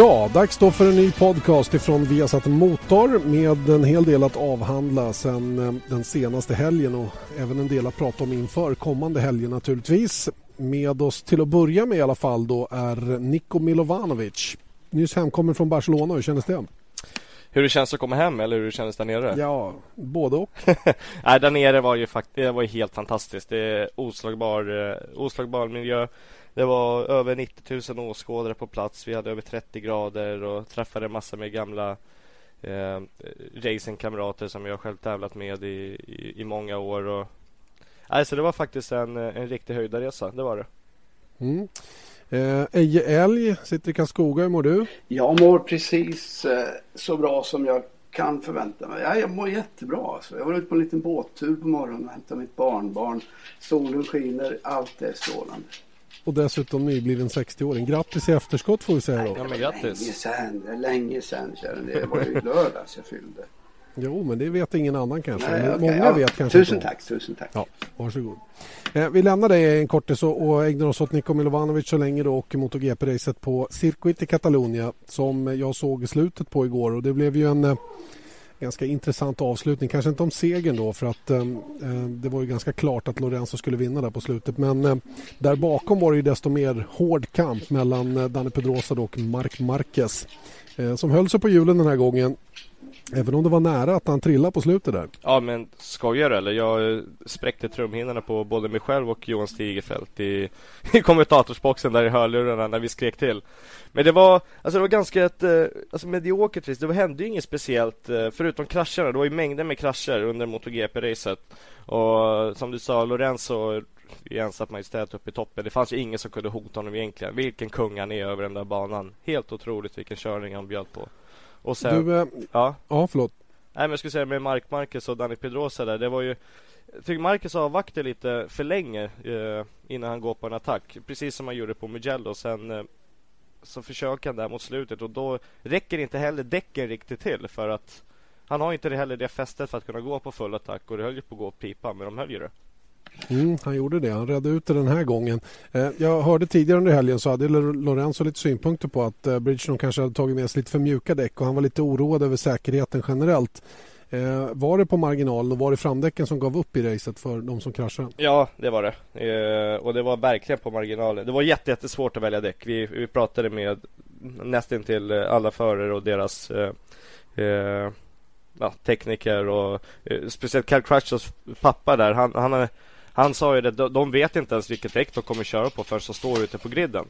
Ja, dags då för en ny podcast ifrån Viasat Motor med en hel del att avhandla sen eh, den senaste helgen och även en del att prata om inför kommande helger naturligtvis. Med oss till att börja med i alla fall då är Niko Milovanovic. Nyss hemkommen från Barcelona, hur kändes det? Hur det känns att komma hem eller hur det kändes där nere? Ja, både och. Nej, där nere var ju faktiskt, det var ju helt fantastiskt. Det är oslagbar, eh, oslagbar miljö. Det var över 90 000 åskådare på plats. Vi hade över 30 grader och träffade en massa med gamla eh, racingkamrater som jag själv tävlat med i, i, i många år. Och, alltså det var faktiskt en, en riktig höjdarresa, det var det. Mm. Eh, Eje Älg sitter i Karlskoga, hur mår du? Jag mår precis eh, så bra som jag kan förvänta mig. Ja, jag mår jättebra. Alltså. Jag var ute på en liten båttur på morgonen och hämtade mitt barnbarn. Solen skiner, allt är strålande och dessutom nybliven 60-åring. Grattis i efterskott får vi säga då. Ja, men grattis. Länge sen, länge sen kära. Det var ju lördags jag fyllde. Jo, men det vet ingen annan kanske. Nej, okay. Många ja, vet kanske Tusen inte. tack, tusen tack. Ja, varsågod. Eh, vi lämnar dig en kortis och ägnar oss åt Niko Milovanovic så länge då och MotoGP-racet på Circuit i Catalonia som jag såg slutet på igår och det blev ju en eh, ganska intressant avslutning. Kanske inte om segern då för att ehm, eh, det var ju ganska klart att Lorenzo skulle vinna där på slutet. Men eh, där bakom var det ju desto mer hård kamp mellan eh, Danny Pedrosa och Mark Marquez eh, som höll sig på hjulen den här gången. Även om det var nära att han trillade på slutet där. Ja men skojar du eller? Jag eh, spräckte trumhinnorna på både mig själv och Johan Stigefelt i, i kommentatorsboxen där i hörlurarna när vi skrek till. Men det var, alltså det var ganska ett, eh, alltså mediokert race. Det hände ju inget speciellt eh, förutom krascherna. Det var ju mängder med krascher under MotoGP-racet. Och som du sa, Lorenzo i ensamt majestät uppe i toppen. Det fanns ju ingen som kunde hota honom egentligen. Vilken kung han är över den där banan. Helt otroligt vilken körning han bjöd på. Och sen, du, äh, ja. ja, förlåt. Nej, men jag skulle säga med Mark Marquez och Danny Pedrosa där. Det var ju jag tycker Marcus avvaktar lite för länge eh, innan han går på en attack. Precis som han gjorde på Mugello. Sen eh, så försöker han där mot slutet och då räcker inte heller däcken riktigt till för att han har inte heller det fästet för att kunna gå på full attack och det höll ju på att gå pipa men de höll ju det. Mm, han gjorde det. Han redde ut det den här gången. Eh, jag hörde tidigare under helgen så hade Lorenzo lite synpunkter på att eh, Bridgestone kanske hade tagit med sig lite för mjuka däck och han var lite oroad över säkerheten generellt. Eh, var det på marginalen och var det framdäcken som gav upp i racet för de som kraschade? Ja, det var det. Eh, och det var verkligen på marginalen. Det var jättesvårt att välja däck. Vi, vi pratade med nästan till alla förare och deras eh, eh ja, tekniker och eh, speciellt Cal Crutchers pappa där. Han, han, han sa ju det, de vet inte ens vilket däck de kommer köra på förrän de står ute på griden.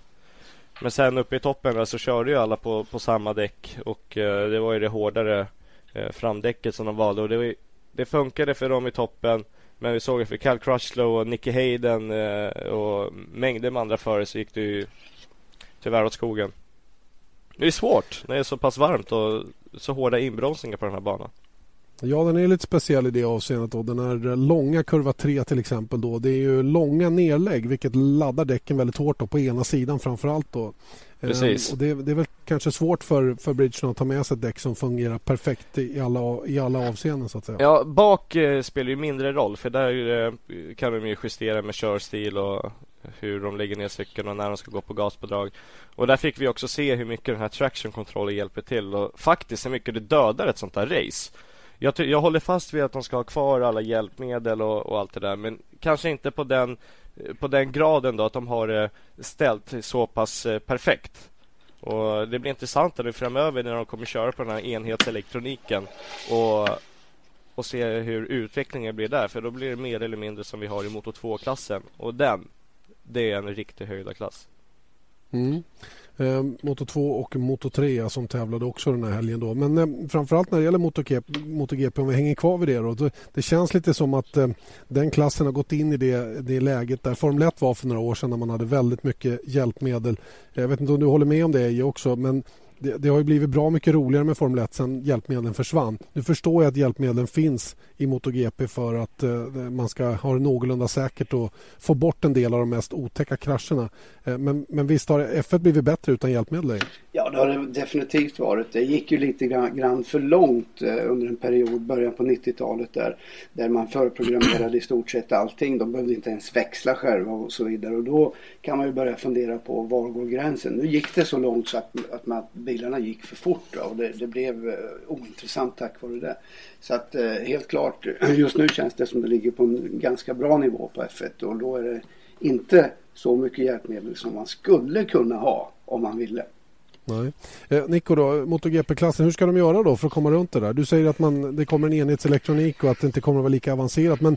Men sen uppe i toppen där så körde ju alla på, på samma däck och eh, det var ju det hårdare eh, framdäcket som de valde och det, var, det funkade för dem i toppen. Men vi såg att för Cal Crutchlow och Nicky Hayden eh, och mängder med andra förare så gick det ju tyvärr åt skogen. Det är svårt när det är så pass varmt och så hårda inbromsningar på den här banan. Ja, den är lite speciell i det avseendet. Då. Den här långa kurva 3 till exempel. Då. Det är ju långa nedlägg vilket laddar däcken väldigt hårt då, på ena sidan framför allt. Då. Precis. Ehm, och det, det, är väl kanske svårt för, för Bridgestone att ta med sig ett däck som fungerar perfekt i alla, i alla avseenden så att säga. Ja, bak eh, spelar ju mindre roll för där eh, kan de ju justera med körstil och hur de lägger ner cykeln och när de ska gå på gaspådrag. Och där fick vi också se hur mycket den här traction controller hjälper till och faktiskt hur mycket det dödar ett sånt här race. Jag, jag håller fast vid att de ska ha kvar alla hjälpmedel och, och allt det där men kanske inte på den på den graden då att de har det ställt så pass eh, perfekt. Och Det blir intressant nu framöver när de kommer köra på den här enhetselektroniken och, och se hur utvecklingen blir där. För då blir det mer eller mindre som vi har i Moto 2-klassen. Och den, det är en riktig höjdarklass. Mm. Eh, Moto 2 och Moto 3 som tävlade också den här helgen. Då. Men eh, framförallt när det gäller MotoGP, MotoGP om vi hänger kvar vid det. Då, det, det känns lite som att eh, den klassen har gått in i det, det läget där Formel 1 var för några år sedan när man hade väldigt mycket hjälpmedel. Jag vet inte om du håller med om det också men det, det, har ju blivit bra mycket roligare med Formel 1 sen hjälpmedlen försvann. Nu förstår jag att hjälpmedlen finns i MotoGP för att eh, man ska ha det någorlunda säkert och få bort en del av de mest otäcka krascherna. Eh, men, men visst har F1 blivit bättre utan hjälpmedel? Ja, det har det definitivt varit. Det gick ju lite grann för långt eh, under en period, början på 90-talet där, där man förprogrammerade i stort sett allting. De behövde inte ens växla själva och så vidare. Och då kan man ju börja fundera på var går gränsen? Nu gick det så långt så att, att, man, att bilarna gick för fort då, och det, det, blev eh, ointressant tack vare det. Så att eh, helt klart, just nu känns det som det ligger på en ganska bra nivå på F1 och då är det inte så mycket hjälpmedel som man skulle kunna ha om man ville. Nej. Eh, Nico då, MotoGP-klassen, hur ska de göra då för att komma runt det där? Du säger att man, det kommer en enhetselektronik och att det inte kommer att vara lika avancerat men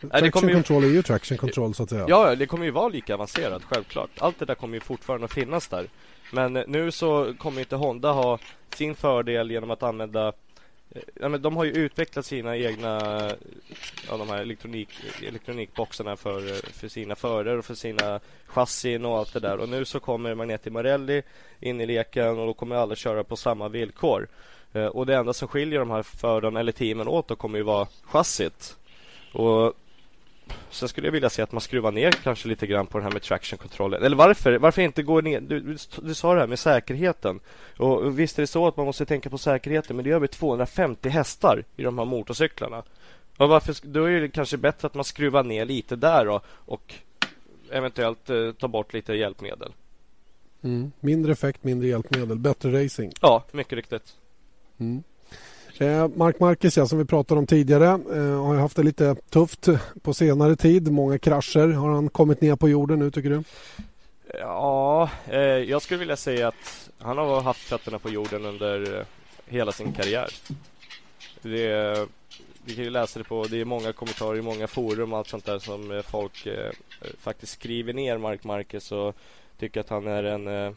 Nej, traction ju... control är ju traction control så att säga. Ja, det kommer ju vara lika avancerat, självklart. Allt det där kommer ju fortfarande att finnas där. Men nu så kommer inte Honda ha sin fördel genom att använda Ja, men de har ju utvecklat sina egna ja, de här elektronik, elektronikboxarna för, för sina förare och för sina chassin och allt det där. Och nu så kommer Magneti Marelli in i leken och då kommer alla köra på samma villkor. Eh, och det enda som skiljer de här förarna eller teamen åt då kommer ju vara chassit. Och Sen skulle jag vilja se att man skruvar ner kanske lite grann på den här med traction controllen. Eller varför? Varför inte gå ner? Du, du, du, sa det här med säkerheten. Och visst är det så att man måste tänka på säkerheten, men det är över 250 hästar i de här motorcyklarna. Och varför, då är det kanske bättre att man skruvar ner lite där då, och eventuellt eh, ta bort lite hjälpmedel. Mm. Mindre effekt, mindre hjälpmedel, bättre racing. Ja, mycket riktigt. Mm. Eh, Mark Marquez, ja, som vi pratade om tidigare, eh, har haft det lite tufft på senare tid. Många krascher. Har han kommit ner på jorden nu, tycker du? Ja, eh, jag skulle vilja säga att han har haft fötterna på jorden under hela sin karriär. Det, vi kan ju läsa det på, det är många kommentarer i många forum och allt sånt där som folk faktiskt skriver ner Mark Marquez och tycker att han är en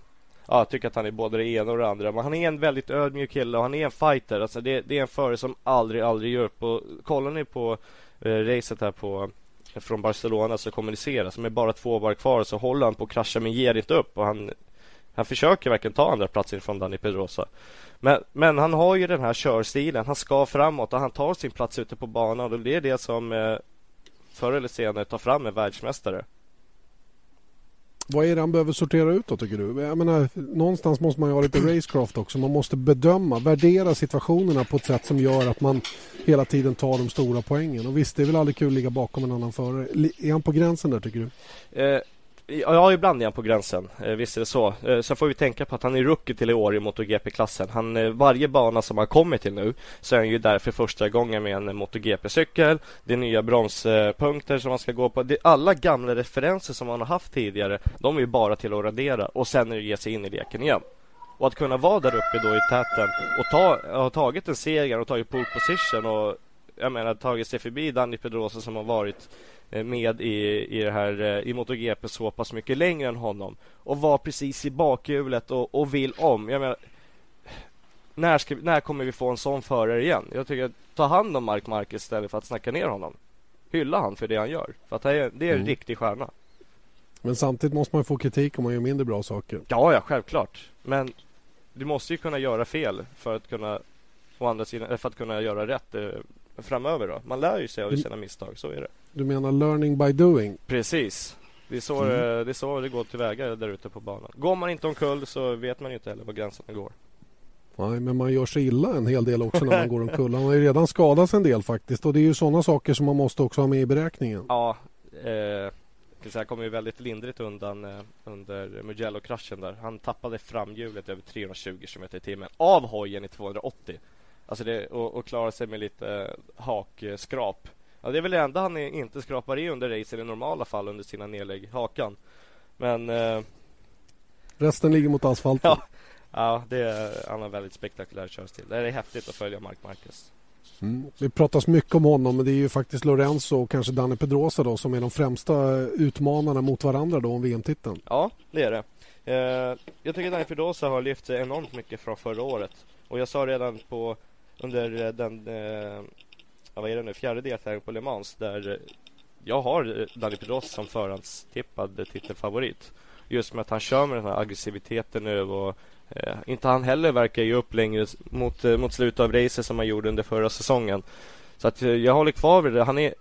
ja, jag tycker att han är både det ena och det andra. Men han är en väldigt ödmjuk kille och han är en fighter. Alltså det, det är en förare som aldrig, aldrig ger upp. Och kollar ni på eh, racet här på från Barcelona så kommuniceras med bara två var kvar så håller han på att krascha men ger inte upp och han han försöker verkligen ta andra platsen från Dani Pedrosa. Men, men han har ju den här körstilen. Han ska framåt och han tar sin plats ute på banan och det är det som eh, förr eller senare tar fram en världsmästare. Vad är det han behöver sortera ut då tycker du? Jag menar, någonstans måste man ju ha lite racecraft också. Man måste bedöma, värdera situationerna på ett sätt som gör att man hela tiden tar de stora poängen. Och visst, det är väl aldrig kul att ligga bakom en annan förare. Är han på gränsen där tycker du? Eh, Ja, ibland är han på gränsen. Eh, visst är det så. Eh, sen får vi tänka på att han är rookie till i år i MotoGP-klassen. Han, eh, varje bana som han kommer till nu så är han ju där för första gången med en MotoGP-cykel. Det är nya bromspunkter som han ska gå på. Det, alla gamla referenser som han har haft tidigare, de är ju bara till att radera och sen är det ge sig in i leken igen. Och att kunna vara där uppe då i täten och ta, ha tagit en seger och tagit pole position och jag menar tagit sig förbi Danny Pedrosa som har varit med i, i det här eh, i MotoGP så pass mycket längre än honom och var precis i bakhjulet och, och vill om. Jag menar, när, ska, när kommer vi få en sån förare igen? Jag tycker att ta hand om Mark Marquez istället för att snacka ner honom. Hylla han för det han gör. För att det är, det är en mm. riktig stjärna. Men samtidigt måste man få kritik om man gör mindre bra saker. Ja, ja, självklart. Men du måste ju kunna göra fel för att kunna å andra sidan, för att kunna göra rätt eh, framöver då. Man lär ju sig av mm. sina misstag, så är det. Du menar learning by doing? Precis. Det är så, mm. det, är så det går tillväga där ute på banan. Går man inte omkull så vet man inte heller var gränserna går. Nej, men man gör sig illa en hel del också när man går omkull. Han har ju redan skadats en del faktiskt och det är ju sådana saker som man måste också ha med i beräkningen. Ja, eh, jag kommer ju väldigt lindrigt undan eh, under Mugello-kraschen där. Han tappade framhjulet över 320 km i timmen av hojen i 280. Alltså det, och, och klarade sig med lite eh, hakskrap. Ja, det är väl det enda han inte skrapar i under racen i normala fall under sina nedlägg, hakan. Men... Eh... Resten ligger mot asfalten. Ja, ja det är, han har väldigt spektakulär körstil. Det är häftigt att följa Mark Marquez. Mm. Det pratas mycket om honom men det är ju faktiskt Lorenzo och kanske Danny Pedrosa då som är de främsta utmanarna mot varandra då om VM-titeln. Ja, det är det. Eh, jag tycker Danny Pedrosa har lyft sig enormt mycket från förra året. Och jag sa redan på under den eh, vad är det nu, fjärde deltävlingen på Le Mans där eh, jag har eh, Danny Pedrosa som förhandstippad eh, titelfavorit. Just med att han kör med den här aggressiviteten nu och eh, inte han heller verkar ge upp längre mot, eh, mot slutet av racet som han gjorde under förra säsongen. Så att eh, jag håller kvar vid det. Han är,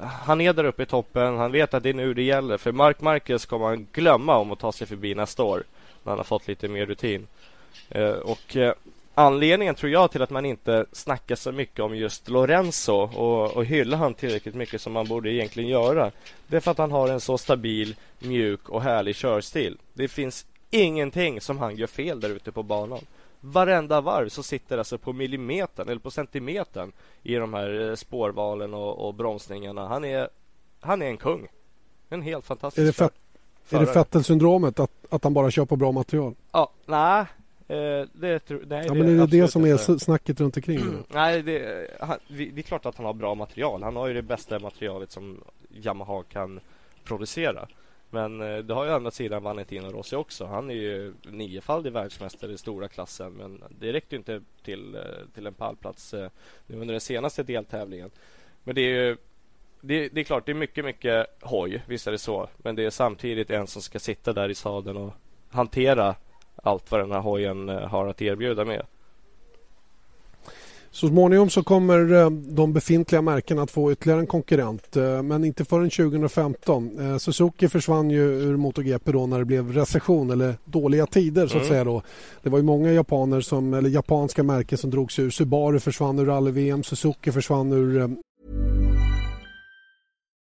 han är där uppe i toppen. Han vet att det är nu det gäller. För Mark Marquez kommer han glömma om att ta sig förbi nästa år. När han har fått lite mer rutin. Eh, och eh, anledningen tror jag till att man inte snackar så mycket om just Lorenzo och, och hyllar han tillräckligt mycket som man borde egentligen göra. Det är för att han har en så stabil, mjuk och härlig körstil. Det finns ingenting som han gör fel där ute på banan. Varenda varv så sitter alltså på millimetern eller på centimetern i de här eh, spårvalen och, och bromsningarna. Han är, han är en kung. En helt fantastisk Är det, fett, är det Fettel-syndromet att, att han bara kör på bra material? Ja, nej. Eh, det, nej, ja, men är det det som är snacket runt omkring? Mm, nej, det, han, det är klart att han har bra material. Han har ju det bästa materialet som Yamaha kan producera. Men eh, det har ju andra sidan Valentino Rossi också. Han är ju niofaldig världsmästare i stora klassen. Men det räckte inte till, eh, till en pallplats nu under den senaste deltävlingen. Men det är ju det, det, är klart, det är mycket, mycket hoj. Visst är det så. Men det är samtidigt en som ska sitta där i sadeln och hantera allt vad den här hojen eh, har att erbjuda med. Så småningom så kommer eh, de befintliga märkena att få ytterligare en konkurrent eh, men inte förrän 2015. Suzuki försvann ju ur MotoGP då när det blev recession eller dåliga tider så att mm. säga då. Det var ju många japaner som, eller japanska märken som drogs ur. Subaru försvann ur rally-VM, Suzuki försvann ur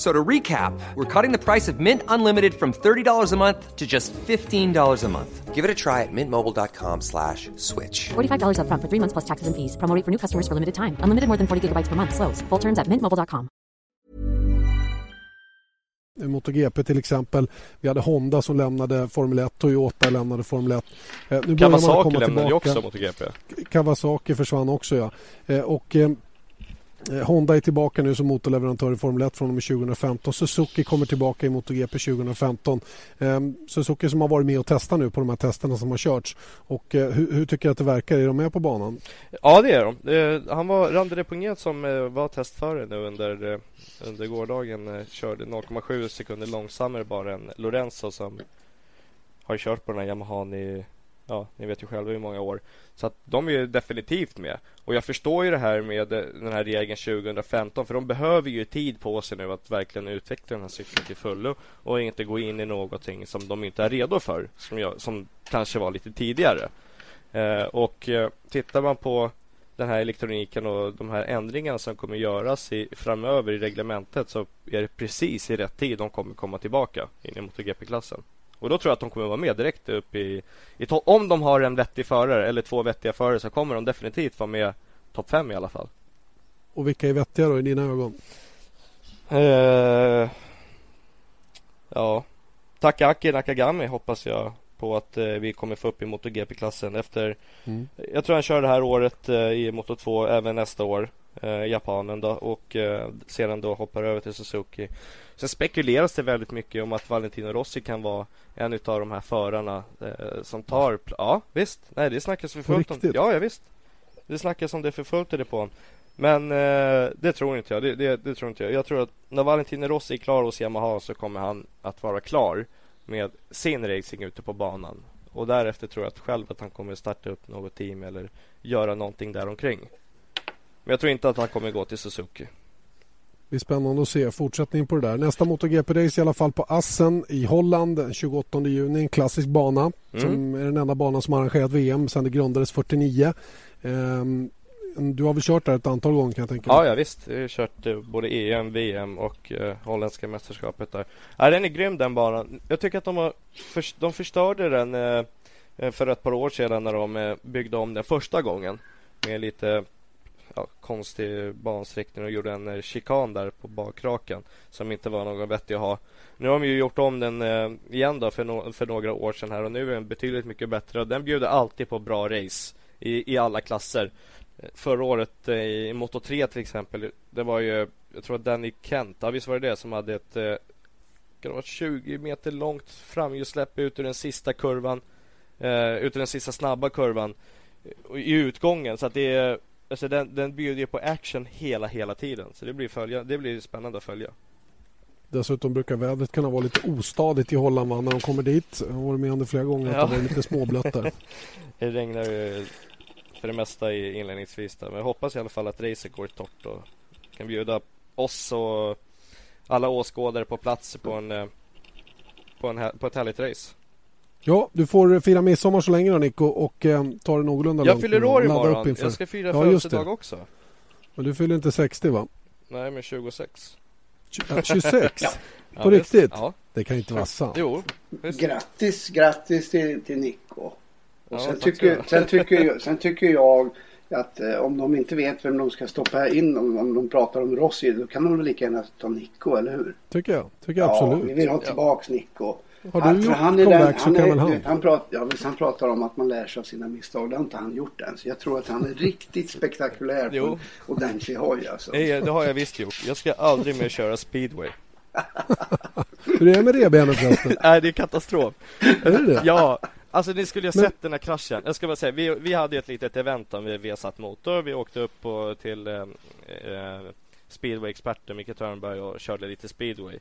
So to recap, we're cutting the price of Mint Unlimited from $30 a month to just $15 a month. Give it a try at mintmobile.com slash switch. $45 up front for three months plus taxes and fees. Promoting for new customers for limited time. Unlimited more than 40 gigabytes per month. Slows. Full terms at mintmobile.com. MotoGP till exempel. Vi hade Honda som lämnade Formel 1. Toyota lämnade Formel 1. Eh, nu Kawasaki lämnade ju också MotoGP. Kawasaki försvann också ja. Eh, och Eh, Eh, Honda är tillbaka nu som motorleverantör i Formel 1 från och med 2015. Suzuki kommer tillbaka i MotoGP 2015. Eh, Suzuki som har varit med och testat nu på de här testerna som har körts. Och, eh, hur, hur, tycker du att det verkar? Är de med på banan? Ja, det är de. Eh, han var Randy Reponget som eh, var testförare nu under, eh, under gårdagen. Eh, körde 0,7 sekunder långsammare bara än Lorenzo som har kört på den här Yamahan i ja, ni vet ju själva hur många år. Så att de är ju definitivt med. Och jag förstår ju det här med eh, den här regeln 2015 för de behöver ju tid på sig nu att verkligen utveckla den här cykeln till fullo och inte gå in i någonting som de inte är redo för, som, jag, som kanske var lite tidigare. Eh, och eh, tittar man på den här elektroniken och de här ändringarna som kommer göras i, framöver i reglementet så är det precis i rätt tid de kommer komma tillbaka in i MotoGP-klassen. Och då tror jag att de kommer vara med direkt upp i, i Om de har en vettig förare eller två vettiga förare så kommer de definitivt vara med topp fem i alla fall. Och vilka är vettiga då i dina ögon? Uh, ja, Takaaki Nakagami hoppas jag på att uh, vi kommer få upp i MotoGP-klassen efter mm. Jag tror han kör det här året uh, i Moto2 även nästa år eh, Japanen då och eh, sedan då hoppar över till Suzuki. Sen spekuleras det väldigt mycket om att Valentino Rossi kan vara en av de här förarna eh, som tar... Ja, visst. Nej, det snackas för fullt om... Ja, ja, visst. Det snackas om det för fullt i depån. Men eh, det tror inte jag. Det, det, det, tror inte jag. Jag tror att när Valentino Rossi är klar hos Yamaha så kommer han att vara klar med sin racing ute på banan. Och därefter tror jag att själv att han kommer starta upp något team eller göra någonting däromkring. Men jag tror inte att han kommer gå till Suzuki. Det är spännande att se fortsättning på det där. Nästa MotoGP-race i alla fall på Assen i Holland den 28 juni. En klassisk bana mm. som är den enda banan som arrangerat VM sedan det grundades 49. Um, ehm, du har väl kört där ett antal gånger kan jag tänka mig? Ja, ja visst. Jag har kört eh, både EM, VM och uh, holländska mästerskapet där. Ja, den är grym den banan. Jag tycker att de, har för, de förstörde den uh, för ett par år sedan när de uh, byggde om den första gången. Med lite ja, konstig bansträckning och gjorde en eh, chikan där på bakraken som inte var någon vettig att ha. Nu har de ju gjort om den eh, igen då för, no för några år sedan här och nu är den betydligt mycket bättre och den bjuder alltid på bra race i, i alla klasser. Eh, förra året eh, i Moto 3 till exempel, det var ju, jag tror att Danny Kent, ja, visst var det det som hade ett eh, det var 20 meter långt framhjulssläpp ut ur den sista kurvan, eh, ut ur den sista snabba kurvan eh, i utgången. Så att det är Alltså den, den bjuder ju på action hela, hela tiden. Så det blir, följa, det blir spännande att följa. Dessutom brukar vädret kunna vara lite ostadigt i Holland va? när de kommer dit. Jag har varit med om det flera gånger Ja. att det var lite småblött där. Det regnar ju för det mesta i inledningsvis där. Men jag hoppas i alla fall att racet går torrt och kan bjuda oss och alla åskådare på plats på en eh, på, en, på ett härligt race. Ja, du får fira midsommar så länge då Nico och eh, ta det någorlunda Jag lugnt fyller år imorgon. inför. Jag ska fira Ja, födelsedag också. Men du fyller inte 60 va? Nej, men 26. Tj- ja, 26? Ja, På visst. riktigt? Ja. Det kan inte vara sant. Jo. visst. Grattis, grattis till, till Nico. Och Ja, sen, tycker, sen, tycker jag, sen tycker jag att eh, om de inte vet vem de ska stoppa in, om, om de pratar om Rossi, då kan de väl lika gärna ta Nico, eller hur? Tycker jag. Tycker jag Ja, absolut. vi vill ha tillbaks Nico. Har Han- du gjort han är comeback så han, kan är, väl han. han, pratar, ja, visst, han pratar om att man lär sig av sina misstag. Det har inte han gjort än. Så jag tror att han är riktigt spektakulär på en ordentlig hoj alltså. Nej, det har jag visst gjort. Jag ska aldrig mer köra speedway. Hur är det med revbenen förresten? Nej, det är katastrof. är det det? Ja, alltså ni skulle ju ha Men- sett den här kraschen. Jag ska bara säga, vi, vi hade ju ett litet event om vi satt motor. Vi åkte upp på, till eh, eh, speedway-experten Micke Törnberg och körde lite speedway.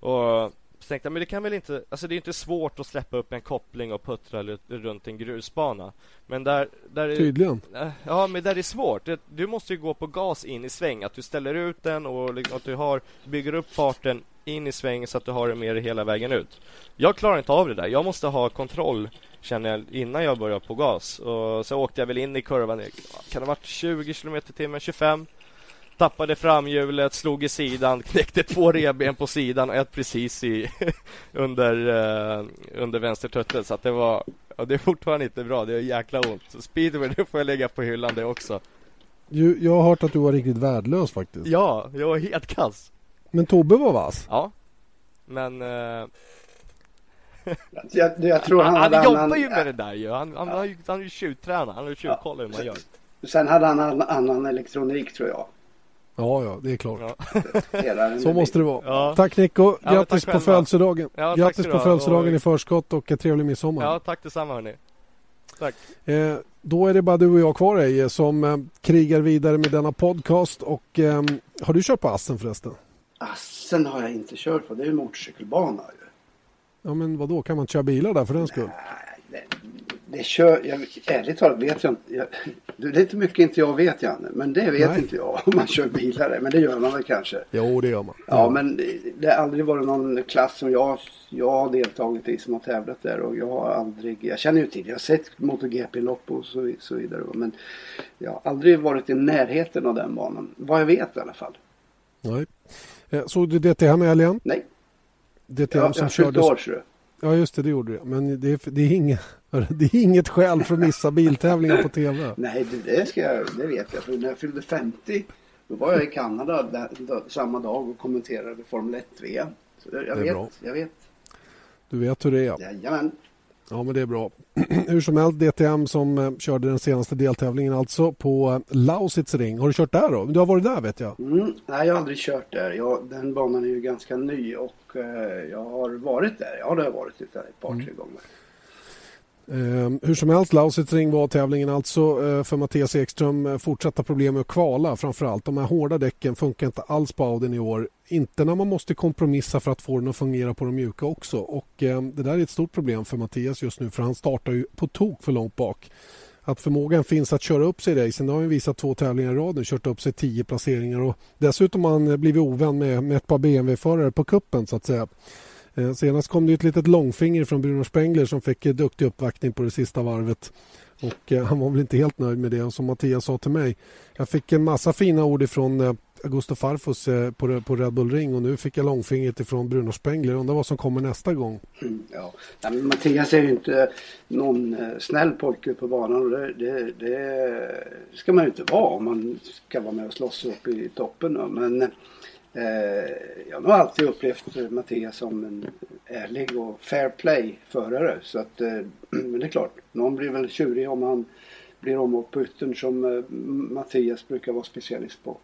Och jag, men det kan väl inte, alltså det är inte svårt att släppa upp en koppling och puttra runt en grusbana. Men där, där är, Tydligen. Eh, Ja, men där är svårt. Du måste ju gå på gas in i sväng. Att du ställer ut den och att du har, bygger upp farten in i sväng så att du har det med dig hela vägen ut. Jag klarar inte av det där. Jag måste ha kontroll känner jag innan jag börjar på gas. Och så åkte jag väl in i kurvan. Kan det ha varit 20 km timmen? 25? Tappade framhjulet, slog i sidan, knäckte två revben på sidan och ett precis i under, eh, under vänster tuttel. Så att det var Ja, det är fortfarande inte bra. Det är jäkla ont. Så speedway, det får jag lägga på hyllan det också. Du, jag har hört att du var riktigt värdelös faktiskt. Ja, jag var helt kass. Men Tobbe var vass. Ja. Men eh, Jag, jag tror han, han, hade jobbar annan, ju med det där ju. Han, han, har ju- han är ju tjuvtränare. Han har ju tjuvkoll hur man gör. Sen hade han annan, annan elektronik tror jag. Ja, ja, det är klart. Ja. Så måste det vara. Ja. Tack Nico. Grattis tack på födelsedagen. Ja, Grattis på födelsedagen Och- i förskott och eh, trevlig midsommar. ja, tack detsamma hörni. Tack. Eh, då är det bara du och jag kvar Eje som eh, krigar vidare med denna podcast. Och, eh, har du kört på Assen förresten? Assen har jag inte kört på. Det är ju motorcykelbana ju. Ja men vad då kan man inte köra bilar där för den skull? Nej, det, kör, jag, ärligt talat vet jag inte. Jag, inte mycket inte jag vet Janne. Men det vet Nej. inte jag om man kör bilar. Men det gör man väl kanske. Jo det gör man. Ja men det, det har aldrig varit någon klass som jag, jag har deltagit i som har tävlat där. Och jag har aldrig, jag känner ju till, jag har sett MotoGP-lopp och så, så vidare. Men jag har aldrig varit i närheten av den banan. Vad jag vet i alla fall. Nej. Eh, såg du DTM i helgen? Nej, DTM jag, som jag kördes... år du. Ja just det, det gjorde det. Men det är, det är, inget, det är inget skäl för att missa biltävlingar på TV. Nej, det, det, ska jag, det vet jag. För när jag fyllde 50 då var jag i Kanada där, där, samma dag och kommenterade Formel 1-VM. Så det, jag Det vet, bra. jag vet. Du vet hur det är. Jajamän. Ja men det är bra. Hur som helst DTM som eh, körde den senaste deltävlingen alltså på eh, Lausitz ring. Har du kört där då? Du har varit där vet jag. Mm, nej, jag har aldrig kört där. Jag, den banan är ju ganska ny och eh, jag har varit där. Ja, det har jag varit där ett par, Mm. tre gånger. Eh, hur som helst, Lausitzring var tävlingen alltså eh, för Mattias Ekström eh, fortsatta problem med att kvala framförallt. De här hårda däcken funkar inte alls på Audin i år. Inte när man måste kompromissa för att få den att fungera på de mjuka också. Och eh, det där är ett stort problem för Mattias just nu för han startar ju på tok för långt bak. Att förmågan finns att köra upp sig i racen, det har han visat två tävlingar i rad nu, kört upp sig tio placeringar och dessutom har han blivit ovän med, med ett par BMW-förare på kuppen så att säga. Eh, senast kom det ett litet långfinger från Bruno Spengler som fick eh, duktig uppvaktning på det sista varvet. Och eh, han var väl inte helt nöjd med det. Och som Mattias sa till mig, jag fick en massa fina ord ifrån Augusto Farfus på, på Red Bull Ring och nu fick jag långfingret ifrån Bruno Spengler. Undrar vad som kommer nästa gång. Mm, ja. Ja, men Mattias är ju inte någon snäll pojke på banan och det, det, det ska man ju inte vara om man ska vara med och slåss upp i toppen. Men Eh, jag har nog alltid upplevt eh, Mattias som en ärlig och fair play-förare. Så att, eh, men det är klart, någon blir väl tjurig om han blir omåt på yttern som eh, Mattias brukar vara specialist på.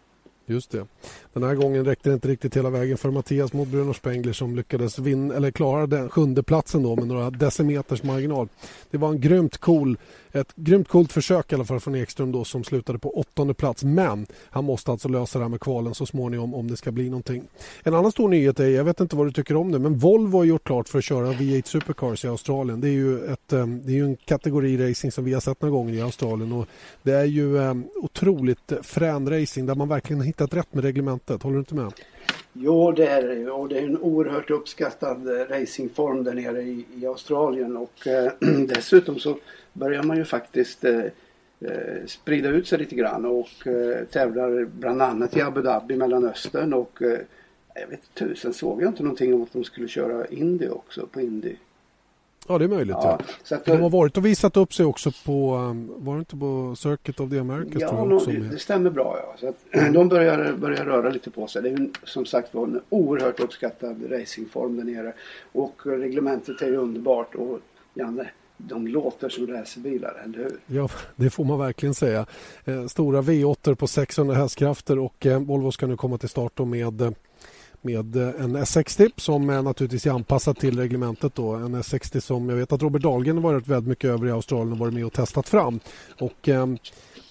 Just det. Den här gången räckte det inte riktigt hela vägen för Mattias mot Bruno Spengler som lyckades vinna, eller klara den sjunde platsen då med några decimeters marginal. Det var en grymt cool, ett grymt coolt försök i alla fall från Ekström då som slutade på åttonde plats. Men han måste alltså lösa det här med kvalen så småningom om det ska bli någonting. En annan stor nyhet är, jag vet inte vad du tycker om det, men Volvo har gjort klart för att köra V8 Supercars i Australien. Det är ju, ett, eh, det är ju en kategori racing som vi har sett några gånger i Australien och det är ju eh, otroligt frän racing där man verkligen hittat rätt med reglementet. Håller du inte med? Jo, det är det och det är en oerhört uppskattad racingform där nere i, i Australien och eh, dessutom så börjar man ju faktiskt eh, eh, sprida ut sig lite grann och eh, tävlar bland annat i Abu Dhabi, Mellanöstern och jag vet tusen såg jag inte någonting om att de skulle köra Indy också på Indy. Ja, det är möjligt. Ja. Ja, så att, De har varit och visat upp sig också på, um, var det inte på Circuit of the Americas? Ja, tror jag också, det, det stämmer bra. Ja. Så att, de börjar, börjar röra lite på sig. Det är som sagt var en oerhört uppskattad racingform där nere. Och reglementet är ju underbart. Och Janne, de låter som racerbilar, eller hur? Ja, det får man verkligen säga. Eh, stora V8 på 600 hästkrafter och eh, Volvo ska nu komma till start med eh, med en S60 som är naturligtvis är anpassad till reglementet. Då. En S60 som jag vet att Robert Dahlgren har varit väldigt mycket över i Australien och varit med och testat fram. Och, eh,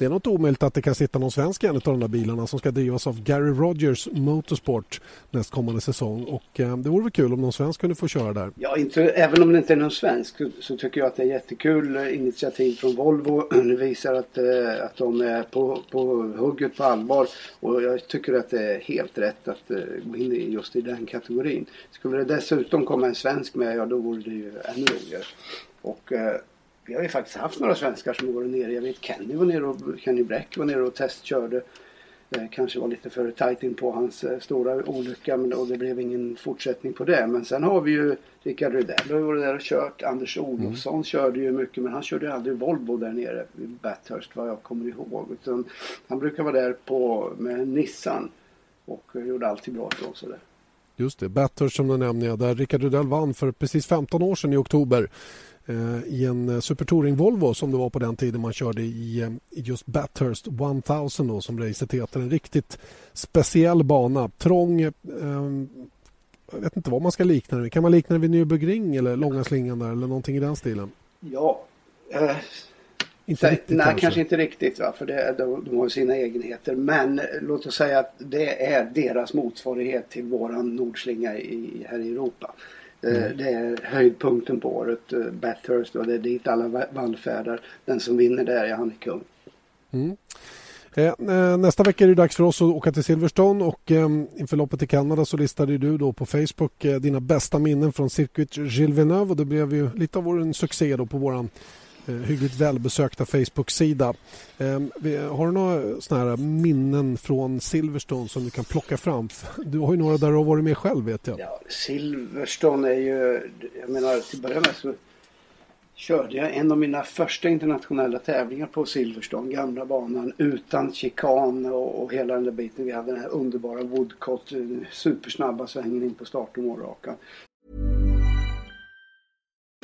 det är något omöjligt att det kan sitta någon svensk i en av de där bilarna som ska drivas av Gary Rogers Motorsport nästkommande säsong. Och, eh, det vore väl kul om någon svensk kunde få köra där. Ja, inte, även om det inte är någon svensk så tycker jag att det är jättekul eh, initiativ från Volvo. Det visar att, eh, att de är på, på hugget på allvar. Och jag tycker att det är helt rätt att eh, gå in just i den kategorin. Skulle det dessutom komma en svensk med, ja då vore det ju ännu roligare. Och eh, vi har ju faktiskt haft några svenskar som varit nere. Jag vet Kenny var nere och Kenny Bräck var nere och testkörde. Eh, kanske var lite för tajt in på hans eh, stora olycka men, och det blev ingen fortsättning på det. Men sen har vi ju Rickard Rydell har varit där och kört. Anders Olofsson körde ju mycket men han körde ju aldrig Volvo där nere i Bathurst vad jag kommer ihåg. Utan han brukar vara där på, med Nissan och gjorde alltid bra ifrån sig där. Just det, Bathurst som du nämnde, där Rickard Rydell vann för precis 15 år sedan i oktober i en eh, Super Touring Volvo som det var på den tiden man körde i, eh, i just Bathurst 1000 då, som racet heter. En riktigt speciell bana, trång. Eh, jag vet inte vad man ska likna den. Kan man likna den vid Nürburgring eller långa slingan där eller någonting i den stilen? Ja, eh, Inte Säg- riktigt nej, kanske. kanske. inte riktigt. Va? För det, de, de har sina egenheter. Men eh, låt oss säga att det är deras motsvarighet till våran nordslinga i, här i Europa. Eh, Mm. Det är höjdpunkten på året, eh, Bathurst och det är dit alla va- vallfärdar. Den som vinner där, ja han är kung. Eh, eh, nästa vecka är det dags för oss att åka till Silverstone och eh, inför loppet i Kanada så listade du då på Facebook eh, dina bästa minnen från Circuit Gilles Villeneuve och det blev ju lite av vår en succé då på våran Eh, hyggligt välbesökta Facebook-sida. Eh, har du några såna här minnen från Silverstone som du kan plocka fram? Du har ju några där du har varit med själv vet jag. Ja, Silverstone är ju, jag menar till att börja med så körde jag en av mina första internationella tävlingar på Silverstone, gamla banan utan chikan och, och hela den där biten. Vi hade den här underbara Woodcott, eh, supersnabba svängen in på start och målrakan.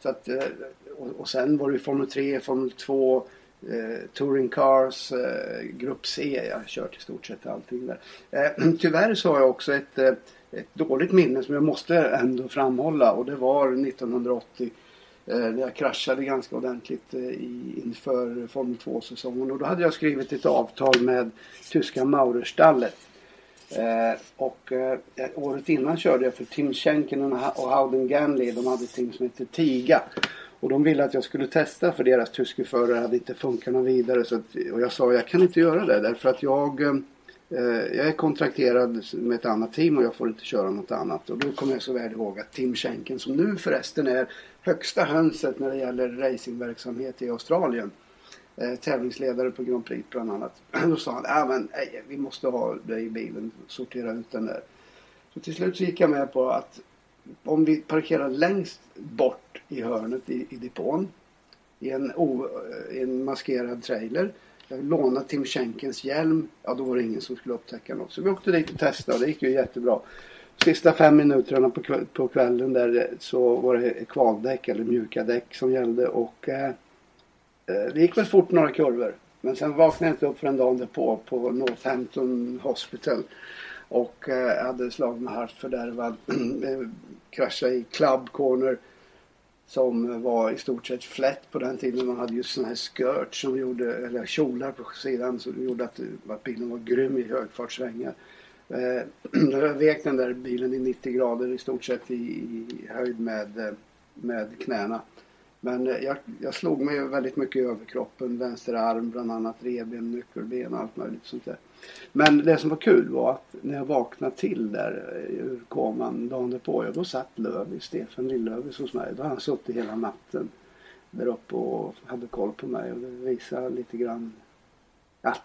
Så att, eh, och, och sen var det Formel 3, Formel 2, eh, Touring Cars, eh, Grupp C. Jag har kört i stort sett allting där. Eh, tyvärr så har jag också ett, eh, ett dåligt minne som jag måste ändå framhålla och det var 1980 eh, när jag kraschade ganska ordentligt i, inför Formel 2-säsongen och då hade jag skrivit ett avtal med tyska Maurerstallet. Eh, och eh, året innan körde jag för Tim Schenken och Howden Ganley. De hade ett team som hette Tiga. Och de ville att jag skulle testa för deras tyske förare hade inte funkat något vidare. Så att, och jag sa jag kan inte göra det därför att jag, eh, eh, jag är kontrakterad med ett annat team och jag får inte köra något annat. Och då kommer jag så väl ihåg att Tim Schenken som nu förresten är högsta hönset när det gäller racingverksamhet i Australien eh, tävlingsledare på Grand Prix bland annat. Då sa han, ja men nej, vi måste ha dig i bilen, sortera ut den där. Så till slut så gick jag med på att om vi parkerar längst bort i hörnet i, i depån i en, o, eh, i en maskerad trailer. Jag lånade Tim Schenkens hjälm. Ja, då var det ingen som skulle upptäcka något. Så vi åkte dit och testade och det gick ju jättebra. Sista fem minuterna på, kväll, på kvällen där eh, så var det kvaldäck eller mjuka däck som gällde och eh, Eh, det gick väl fort några kurvor. Men sen vaknade jag inte upp förrän dagen därpå på Northampton Hospital. Och eh, hade slagit mig halvt fördärvad. Eh, kraschade i Club Corner som var i stort sett flätt på den tiden. Man hade ju sådana här skirt som gjorde, eller kjolar på sidan som gjorde att, eh, att bilen var grym i högfartssvängar. Eh, jag vek den där bilen i 90 grader i stort sett i, i höjd med, med knäna. Men eh, jag, jag slog mig väldigt mycket i överkroppen, vänster arm bland annat, revben, nyckelben och allt möjligt sånt där. Men det som var kul var att när jag vaknade till där eh, ur koman dagen därpå, ja, då satt Lövis, Stefan Lillövis hos mig. Då hade han suttit hela natten där uppe och hade koll på mig och det visade lite grann att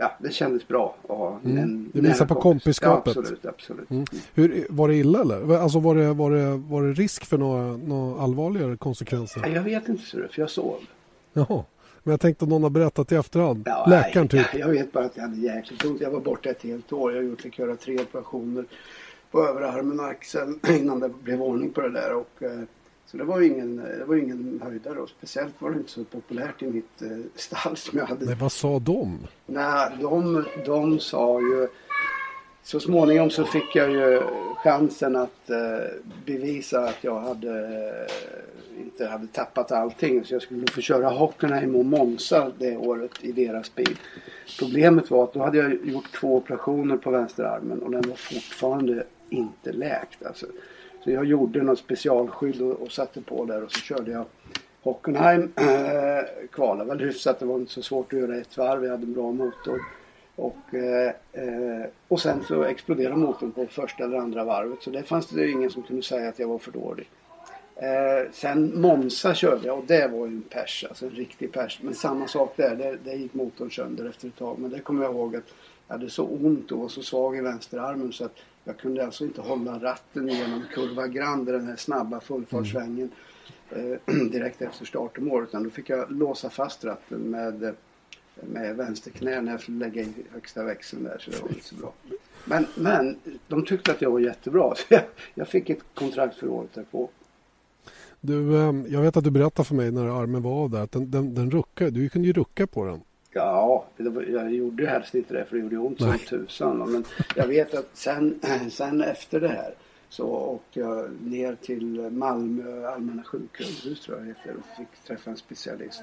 ja, det kändes bra att ha Mm. en Det visar på kompis. kompiskapet. Ja, absolut, absolut. Mm. Hur, var det illa eller? Alltså var det, var det, var det risk för några, några allvarligare konsekvenser? Jag vet inte för jag sov. Jaha. Men jag tänkte om någon har berättat i efterhand. Ja, Läkaren nej, typ. Jag vet bara att jag hade jäkligt ont. Jag var borta ett helt år. Jag har gjort, göra tre operationer på överarmen och axeln innan det blev ordning på det där. Och, eh, så det var ju ingen, det var ingen höjdare och speciellt var det inte så populärt i mitt eh, stall som jag hade. Nej, vad sa de? Nej, de, de sa ju... Så småningom så fick jag ju chansen att eh, bevisa att jag hade, eh, inte hade tappat allting. Så jag skulle få köra Hockenheim och Monza det året i deras bil. Problemet var att då hade jag gjort två operationer på vänsterarmen och den var fortfarande inte läkt. Alltså. Så jag gjorde något specialskydd och, och satte på där och så körde jag Hockenheim. Eh, kvalade väl hyfsat. Det var inte så svårt att göra ett varv. Jag hade en bra motor. Och, eh, eh och sen så exploderade motorn på första eller andra varvet. Så det fanns det ingen som kunde säga att jag var för dålig. Eh, sen Monza körde jag och det var ju en pers, alltså en riktig pers. Men samma sak där, där, där gick motorn sönder efter ett tag. Men det kommer jag ihåg att jag hade så ont och var så svag i vänsterarmen så att jag kunde alltså inte hålla ratten genom kurva Grande, den här snabba fullfartssvängen eh, direkt efter start och mål. Utan då fick jag låsa fast ratten med, med vänsterknä när jag skulle lägga i högsta växeln där. Så det var inte så bra. Men, men de tyckte att jag var jättebra. Så jag, jag fick ett kontrakt för året därpå. Du, eh, jag vet att du berättade för mig när armen var där att den, den, den ruckade. Du kunde ju rucka på den. Ja, var, jag gjorde helst inte det för det gjorde ont som Nej. tusan. Men jag vet att sen, sen efter det här så åkte jag ner till Malmö allmänna sjukhus tror jag heter och fick träffa en specialist.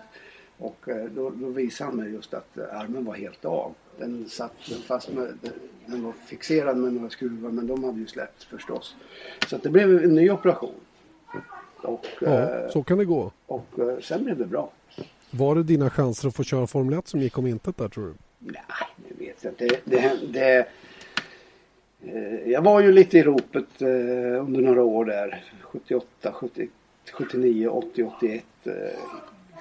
Och eh, då, då visade han mig just att eh, armen var helt av. Den satt fast med, den var fixerad med några skruvar men de hade ju släppt förstås. Så det blev en ny operation. Och, Ja, eh, så kan det gå. och sen blev det bra. Var det dina chanser att få köra Formel 1 som gick om intet där tror du? Nej, det vet jag inte. Det, det, det, eh, jag var ju lite i ropet eh, under några år där. 78, 70, 79, 80, 81. skulle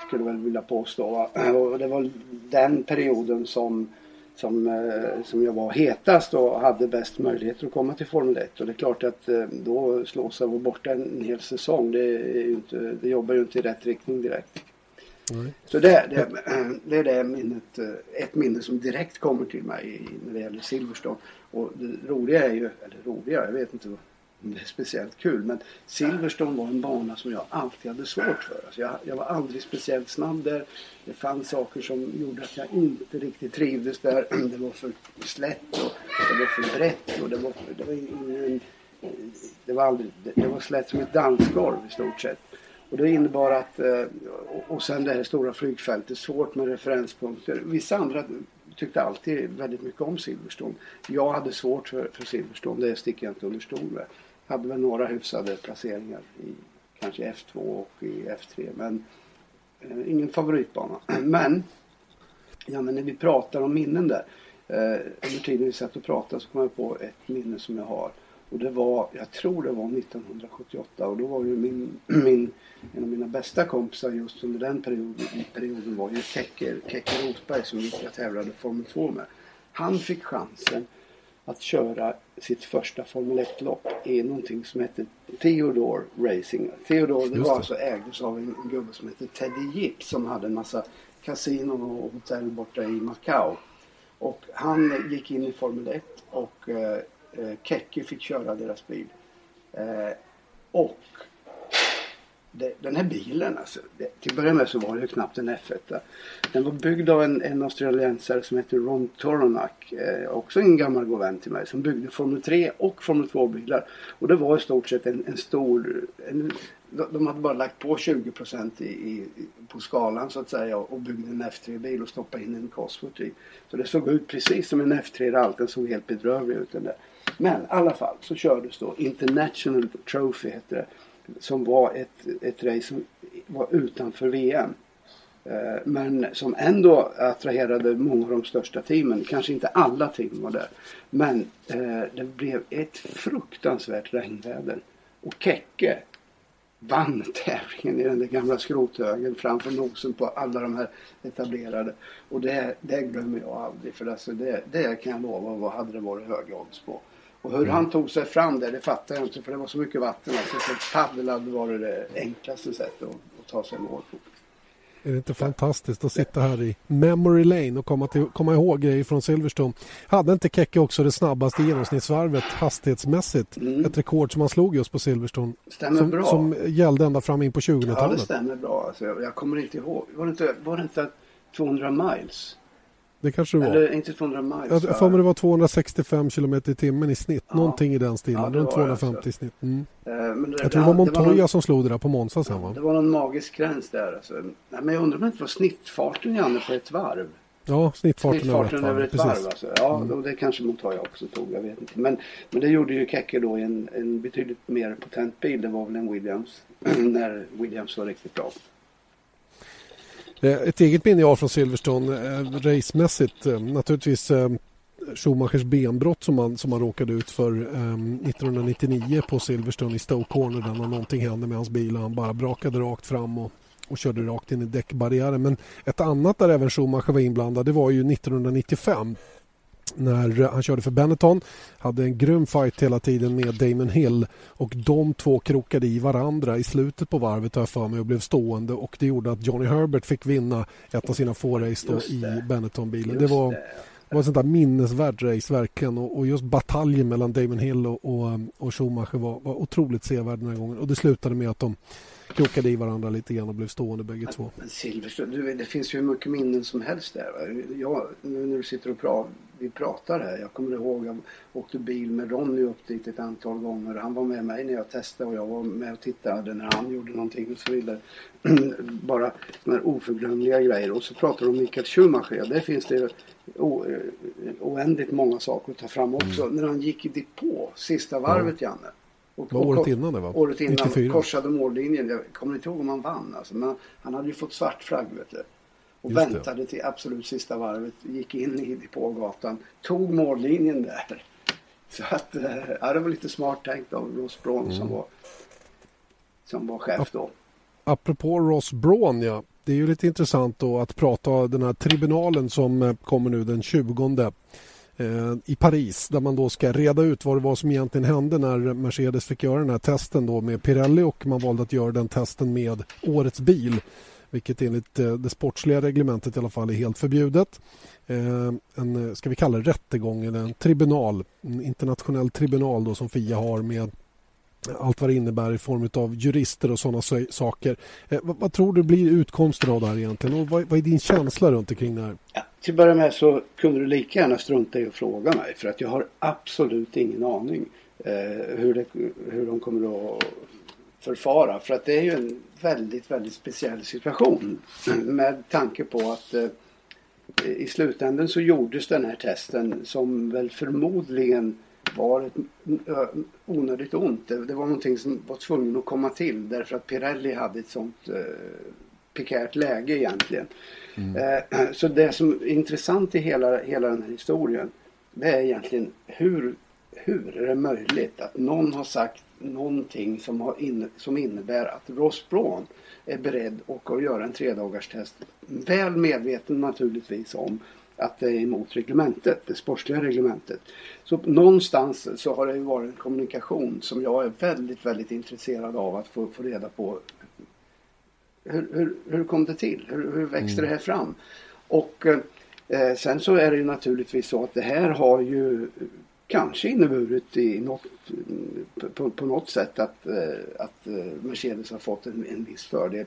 skulle väl vilja påstå. Och det var den perioden som, som, eh, som jag var hetast och hade bäst möjligheter att komma till Formel 1. Och det är klart att då slås jag borta en hel säsong. Det, är ju inte, det jobbar ju inte i rätt riktning direkt. Mm. Så det, det, det är det minnet, eh, ett minne som direkt kommer till mig när det gäller Silverstone. Och det roliga är ju, eller roliga, jag vet inte om det är speciellt kul, men Silverstone var en bana som jag alltid hade svårt för. Alltså jag, jag var aldrig speciellt snabb där. Det fanns saker som gjorde att jag inte riktigt trivdes där. Det var för slätt och det var för brett och det var, det var ingen det var, aldrig, det, det var slätt som ett dansgolv i stort sett. Och det innebar att, och, och sen det här stora flygfältet, svårt med referenspunkter. Vissa andra tyckte alltid väldigt mycket om Silverstone. Jag hade svårt för, för Silverstone, det sticker jag inte under stol med. Hade väl några hyfsade placeringar i kanske F2 och i F3 men eh, ingen favoritbana. Men, ja men när vi pratar om minnen där. Eh, under tiden vi satt och pratade så kom jag på ett minne som jag har. Och det var, jag tror det var 1978 och då var ju min, min en av mina bästa kompisar just under den perioden, perioden var ju Kecker, Kecker Rosberg som jag tävlade Formel 2 med. Han fick chansen att köra sitt första Formel 1-lopp i någonting som hette Theodore Racing. Theodore det var alltså ägdes av en, en gubbe som hette Teddy Yip som hade en massa kasinon och hotell borta i Macao. Och han gick in i Formel 1 och eh, eh, fick köra deras bil. Eh, och det, den här bilen alltså, det, till att börja med så var det ju knappt en F1. Den var byggd av en, en australiensare som heter Ron Toronak. Eh, också en gammal god vän till mig som byggde Formel 3 och Formel 2 bilar. Och det var i stort sett en, en stor, en, de hade bara lagt på 20 procent i, i, på skalan så att säga och byggde en F3-bil och stoppade in en Cosworth i. Så det såg ut precis som en F3 allt. Den såg helt bedrövlig ut den där. Men i alla fall så kördes då International Trophy hette det som var ett, ett race som var utanför VM. Eh, men som ändå attraherade många av de största teamen. Kanske inte alla team var där. Men eh, det blev ett fruktansvärt regnväder. Och Kekke vann tävlingen i den där gamla skrothögen framför nosen på alla de här etablerade. Och det, det glömmer jag aldrig. För alltså det, det kan jag lova vad hade det varit höga odds på. Och hur mm. han tog sig fram där, det fattar jag inte för det var så mycket vatten. Alltså, så paddel varit det enklaste sättet att, att ta sig mål på. Är det inte fantastiskt att sitta här i memory lane och komma, till, komma ihåg grejer från Silverstone? Hade inte Kekke också det snabbaste genomsnittsvarvet hastighetsmässigt? Mm. Ett rekord som han slog just på Silverstone. Stämmer som, bra. Som gällde ända fram in på 2000-talet. Ja, det stämmer bra. Alltså, jag kommer inte ihåg. Var det inte, var det inte 200 miles? Det kanske det var. Eller inte 200 miles. Jag får mig det var 265 km i timmen i snitt. Ja. Någonting i den stilen. Ja, Runt 250 alltså. i snitt. Mm. Uh, det, jag tror det var Montoya det var någon, som slog det där på Monza sen va? Det var någon magisk gräns där. Alltså. Nej, men jag undrar om det inte var snittfarten Janne på ett varv. Ja, snittfarten, snittfarten över ett varv. Över ett varv alltså. Ja, mm. det kanske Montoya också tog. Jag vet inte. Men, men det gjorde ju Kekke då i en, en betydligt mer potent bil. Det var väl en Williams. när Williams var riktigt bra. Eh, ett eget minne jag har från Silverstone eh, racemässigt eh, naturligtvis Schumachers benbrott som han, som han råkade ut för 1999 på Silverstone i Stoke Corner där någonting hände med hans bil och han bara brakade rakt fram och, och körde rakt in i däckbarriären. Men ett annat där även Schumacher var inblandad det var ju 1995 när han körde för Benetton. Hade en grym fight hela tiden med Damon Hill och de två krokade i varandra i slutet på varvet har jag för mig och blev stående. Och det gjorde att Johnny Herbert fick vinna ett av sina få race då i Benetton-bilen. Det var, det. var ett sånt där minnesvärt race verkligen. Och, och just bataljen mellan Damon Hill och, och, och Schumacher var, var otroligt sevärd den här gången. Och det slutade med att de krokade i varandra lite grann och blev stående bägge två. Men Silverstone, du, det finns ju hur mycket minnen som helst där. Jag, nu när du sitter och pratar, vi pratar här. Jag kommer ihåg jag åkte bil med Ronny upp dit ett antal gånger. Han var med mig när jag testade och jag var med och tittade när han gjorde någonting och så vidare. Bara sådana här oförglömliga grejer. Och så pratar du om Mikael Schumacher. Där finns det o, eh, oändligt många saker att ta fram också. Mm. När han gick i depå sista varvet, mm. Janne. Och, var året innan det var? Året innan 94. korsade mållinjen. Jag kommer inte ihåg om han vann alltså, men han hade ju fått svart flagg vet du. Och Just väntade det. till absolut sista varvet. Gick in i depågatan. Tog mållinjen där. Så att, eh, ja, det var lite smart tänkt av Ross Braun mm. som, var, som var chef då. Apropå Ross Braun ja. Det är ju lite intressant då att prata den här tribunalen som eh, kommer nu den 20 Eh, Eh, i Paris där man då ska reda ut vad det var som egentligen hände när Mercedes fick göra den här testen då med Pirelli och man valde att göra den testen med årets bil vilket enligt eh, det sportsliga reglementet i alla fall är helt förbjudet. Eh, en, ska vi kalla det rättegång eller en tribunal, en internationell tribunal då som FIA har med allt vad det innebär i form av jurister och sådana saker. Eh, vad, vad, tror du blir utkomsten av det här egentligen och vad, vad är din känsla runt omkring det här? Ja, till att börja med så kunde du lika gärna strunta i att fråga mig för att jag har absolut ingen aning eh, hur, det, hur de kommer att förfara. För att det är ju en väldigt, väldigt speciell situation med tanke på att eh, i slutändan så gjordes den här testen som väl förmodligen var ett onödigt ont. Det, det var någonting som var tvungen att komma till därför att Pirelli hade ett sånt eh, pikärt läge egentligen. Mm. Eh, så det som är intressant i hela, hela den här historien det är egentligen hur, hur är det möjligt att någon har sagt någonting som, har in, som innebär att Ross Braun är beredd att göra en tredagars test. Väl medveten naturligtvis om att det är emot reglementet, det sportsliga reglementet. Så någonstans så har det ju varit en kommunikation som jag är väldigt, väldigt intresserad av att få, få reda på. Hur, hur, hur kom det till? Hur, hur växte mm. det här fram? Och eh, sen så är det ju naturligtvis så att det här har ju kanske inneburit i något, på, på något sätt att, eh, att eh, Mercedes har fått en, en viss fördel.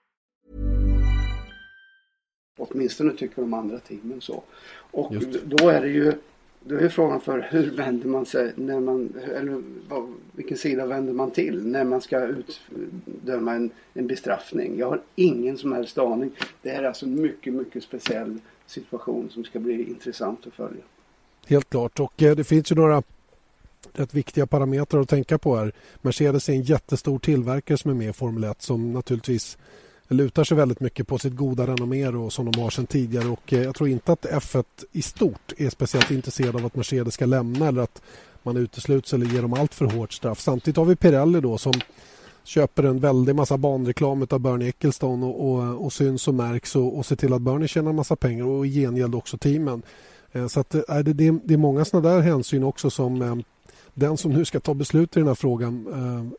Åtminstone tycker de andra teamen så. Och då är det ju då är frågan för hur vänder man sig när man, eller vad, vilken sida vänder man till när man ska utdöma en, en bestraffning? Jag har ingen som helst aning. Det här är alltså en mycket, mycket speciell situation som ska bli intressant att följa. Helt klart och eh, det finns ju några rätt viktiga parametrar att tänka på här. Mercedes är en jättestor tillverkare som är med i Formel 1 som naturligtvis lutar sig väldigt mycket på sitt goda renommé och som de har sedan tidigare och eh, jag tror inte att F1 i stort är speciellt intresserad av att Mercedes ska lämna eller att man utesluts eller ger dem allt för hårt straff. Samtidigt har vi Pirelli då som köper en väldig massa banreklam av Bernie Ecclestone och, och, och syns och märks och, och ser till att Bernie tjänar massa pengar och i gengäld också teamen. Eh, så att, äh, det, det är många sådana där hänsyn också som den som nu ska ta beslut i den här frågan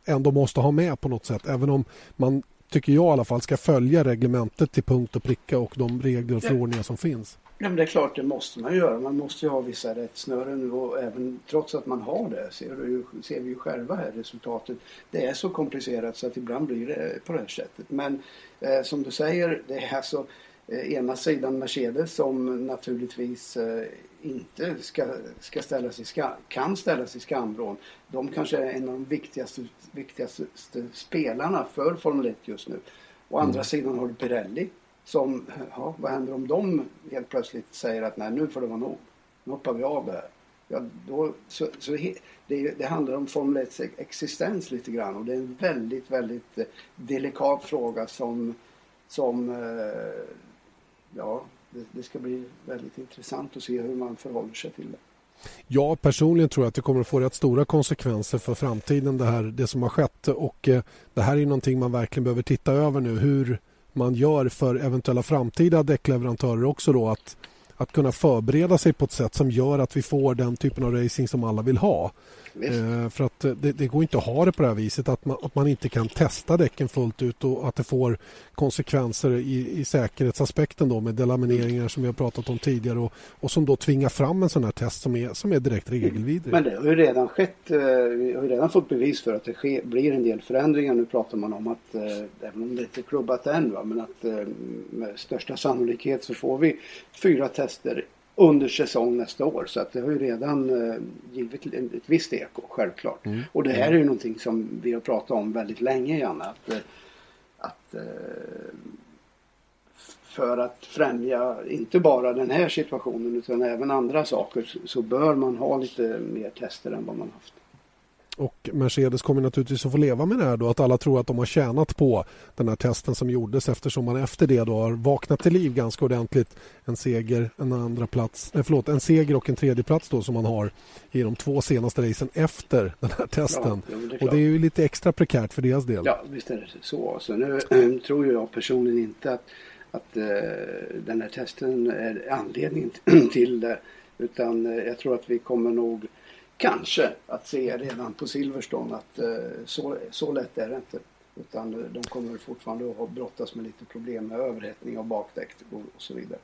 ändå måste ha med på något sätt. Även om man tycker jag i alla fall, ska följa reglementet till punkt och pricka och de regler och förordningar som finns. Ja, men det är klart, det måste man göra. Man måste ju ha vissa rättsnören och även trots att man har det ser, du, ser vi ju själva här resultatet. Det är så komplicerat så att ibland blir det på det här sättet. Men eh, som du säger, det är alltså ena sidan Mercedes som naturligtvis eh, inte ska, ska ställas i ska, kan ställas i skamvrån. De kanske är en av de viktigaste, viktigaste spelarna för Formel 1 just nu. Å andra mm. sidan har du Pirelli som, ja, vad händer om de helt plötsligt säger att nej nu får det vara nog. Nu hoppar vi av det här. Ja, då, så, så det, det, handlar om Formel 1 existens lite grann och det är en väldigt, väldigt eh, delikat fråga som, som eh, ja, det, det ska bli väldigt intressant att se hur man förhåller sig till det. Ja, personligen tror jag att det kommer att få rätt stora konsekvenser för framtiden det, här, det som har skett och eh, det här är någonting man verkligen behöver titta över nu hur man gör för eventuella framtida däckleverantörer också då att, att kunna förbereda sig på ett sätt som gör att vi får den typen av racing som alla vill ha. Eh, för att det, det, går inte att ha det på det här viset att man, att man inte kan testa däcken fullt ut och att det får konsekvenser i, i säkerhetsaspekten då med delamineringar som vi har pratat om tidigare och, och som då tvingar fram en sån här test som är, som är direkt regelvidrig. Men det har ju redan skett, eh, vi har ju redan fått bevis för att det sker, blir en del förändringar. Nu pratar man om att, eh, även om det inte är klubbat än, va, men att eh, med största sannolikhet så får vi fyra tester under säsong nästa år. Så att det har ju redan eh, givit ett, visst eko, självklart. Mm. Och det här är ju någonting som vi har pratat om väldigt länge, Janne. Att, eh, att, eh, för att främja inte bara den här situationen utan även andra saker så bör man ha lite mer tester än vad man haft. Och Mercedes kommer naturligtvis att få leva med det här då att alla tror att de har tjänat på den här testen som gjordes eftersom man efter det då har vaknat till liv ganska ordentligt. En seger, en andra plats, nej förlåt, en seger och en tredje plats då som man har i de två senaste racen efter den här testen. Ja, det och det är ju lite extra prekärt för deras del. Ja, visst är det så. Så nu äh, tror jag personligen inte att, att äh, den här testen är anledningen till det Utan eh, jag tror att vi kommer nog kanske att se redan på Silverstone att eh, så, så lätt är det inte. Utan eh, de kommer fortfarande att brottas med lite problem med överhettning av bakdäck och så vidare.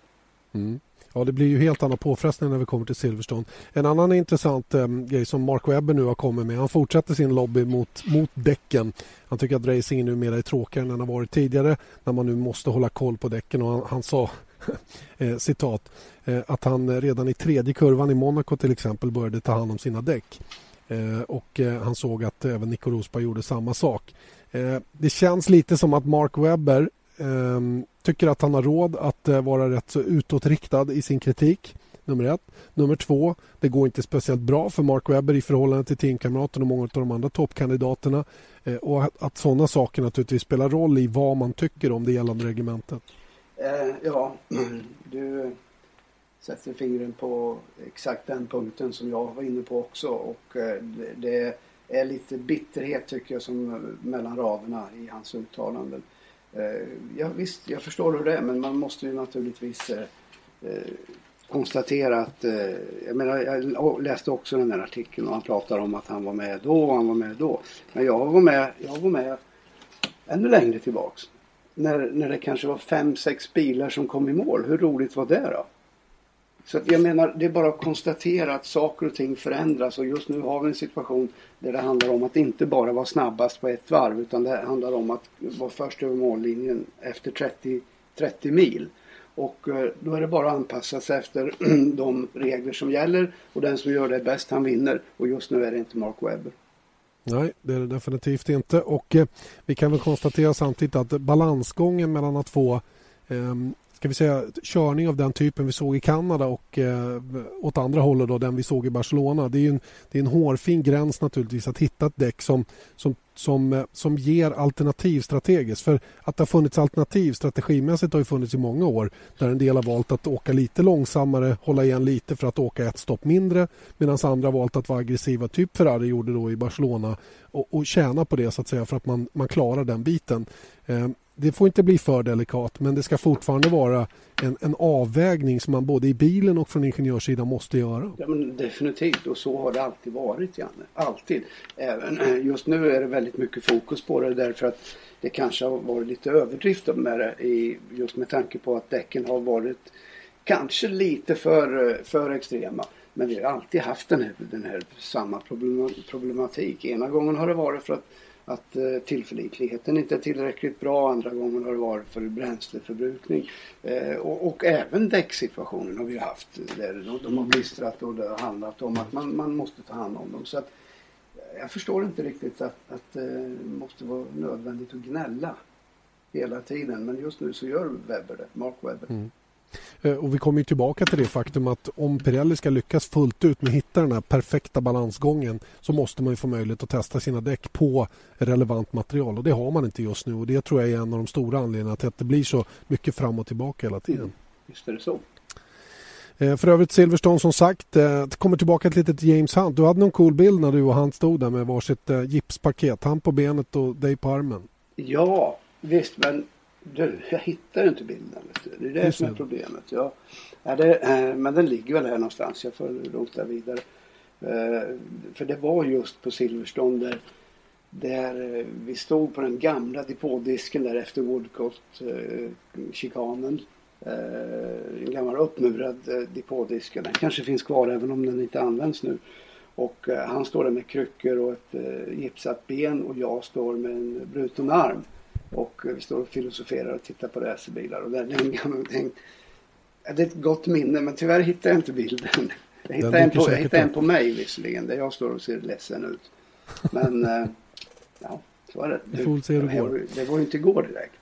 Mm. Ja, det blir ju helt andra påfrestningar när vi kommer till Silverstone. En annan intressant eh, grej som Mark Webber nu har kommit med. Han fortsätter sin lobby mot, mot däcken. Han tycker att racingen numera är tråkigare än den har varit tidigare när man nu måste hålla koll på däcken. Och han, han sa eh, citat eh, att han redan i tredje kurvan i Monaco till exempel började ta hand om sina däck. Eh, och eh, han såg att även Nico Rosberg gjorde samma sak. Eh, det känns lite som att Mark Webber ehm, tycker att han har råd att eh, vara rätt så utåtriktad i sin kritik. Nummer ett. Nummer två, det går inte speciellt bra för Mark Webber i förhållande till teamkamraterna och många av de andra toppkandidaterna. Eh, och att, att sådana saker naturligtvis spelar roll i vad man tycker om det gällande reglementet. Eh, ja, du sätter fingret på exakt den punkten som jag var inne på också. Och eh, det, är lite bitterhet tycker jag som eh, mellan raderna i hans uttalanden. Eh, ja, visst, jag förstår hur det är men man måste ju naturligtvis eh, eh konstatera att, eh, jag menar jag läste också den här artikeln och han pratar om att han var med då och han var med då. Men jag var med, jag var med ännu längre tillbaks. När, när det kanske var fem, sex bilar som kom i mål. Hur roligt var det då? Så att jag menar, det är bara att konstatera att saker och ting förändras och just nu har vi en situation där det handlar om att inte bara vara snabbast på ett varv utan det handlar om att vara först över mållinjen efter 30, 30 mil. Och eh, då är det bara att anpassa sig efter de regler som gäller och den som gör det bäst han vinner. Och just nu är det inte Mark Webber. Nej, det är det definitivt inte. Och eh, vi kan väl konstatera samtidigt att balansgången mellan att få eh, ska vi säga, körning av den typen vi såg i Kanada och eh, åt andra hållet då, den vi såg i Barcelona. Det är, en, det är en hårfin gräns naturligtvis att hitta ett däck som, som, som, eh, som ger alternativ strategiskt. För att det har funnits alternativ strategimässigt har ju funnits i många år där en del har valt att åka lite långsammare, hålla igen lite för att åka ett stopp mindre medan andra har valt att vara aggressiva, typ Ferrari gjorde då i Barcelona och, och tjäna på det så att säga för att man, man klarar den biten. Eh, det får inte bli för delikat men det ska fortfarande vara en, en avvägning som man både i bilen och från ingenjörssidan måste göra. Ja, men definitivt och så har det alltid varit Janne. Alltid. Även, eh, just nu är det väldigt mycket fokus på det därför att det kanske har varit lite överdrift med det i, just med tanke på att däcken har varit kanske lite för, eh, för extrema. Men vi har alltid haft den här, den här samma problematik. Ena gången har det varit för att att eh, tillförlitligheten inte är tillräckligt bra. Andra gången har det varit för bränsleförbrukning. Eh, och, och, även däcksituationen har vi haft där de, har blistrat och det har handlat om att man, man måste ta hand om dem. Så att, eh, jag förstår inte riktigt att, att det måste vara nödvändigt att gnälla hela tiden. Men just nu så gör Webber det, Mark Webber. Mm. Eh, och vi kommer tillbaka till det faktum att om Pirelli ska lyckas fullt ut med att hitta den här perfekta balansgången så måste man få möjlighet att testa sina däck på relevant material och det har man inte just nu och det tror jag är en av de stora anledningarna till att det blir så mycket fram och tillbaka hela tiden. Mm. Visst är det så. Eh, för övrigt Silverstone som sagt, eh, kommer tillbaka till lite James Hunt. Du hade någon cool bild när du och han stod där med varsitt gipspaket. Han på benet och dig på armen. Ja, visst men du, jag hittar inte bilden. Det är det Just som är problemet. Ja, ja det, eh, men den ligger väl här någonstans. Jag får rota vidare. Eh, för det var just på Silverstone där, där eh, vi stod på den gamla depådisken där efter Woodcott-chikanen. En gammal uppmurad depådisk. Den kanske finns kvar även om den inte används nu. Och han står där med kryckor och ett gipsat ben och jag står med en bruten arm. Och vi står och filosoferar och tittar på racerbilar och där är en gammal tänkt, det är ett gott minne men tyvärr hittar jag inte bilden. Jag hittade, en på, jag hittade en på mig visserligen där jag står och ser ledsen ut. Men eh, ja, så är det. Hur det. Det var ju inte igår direkt.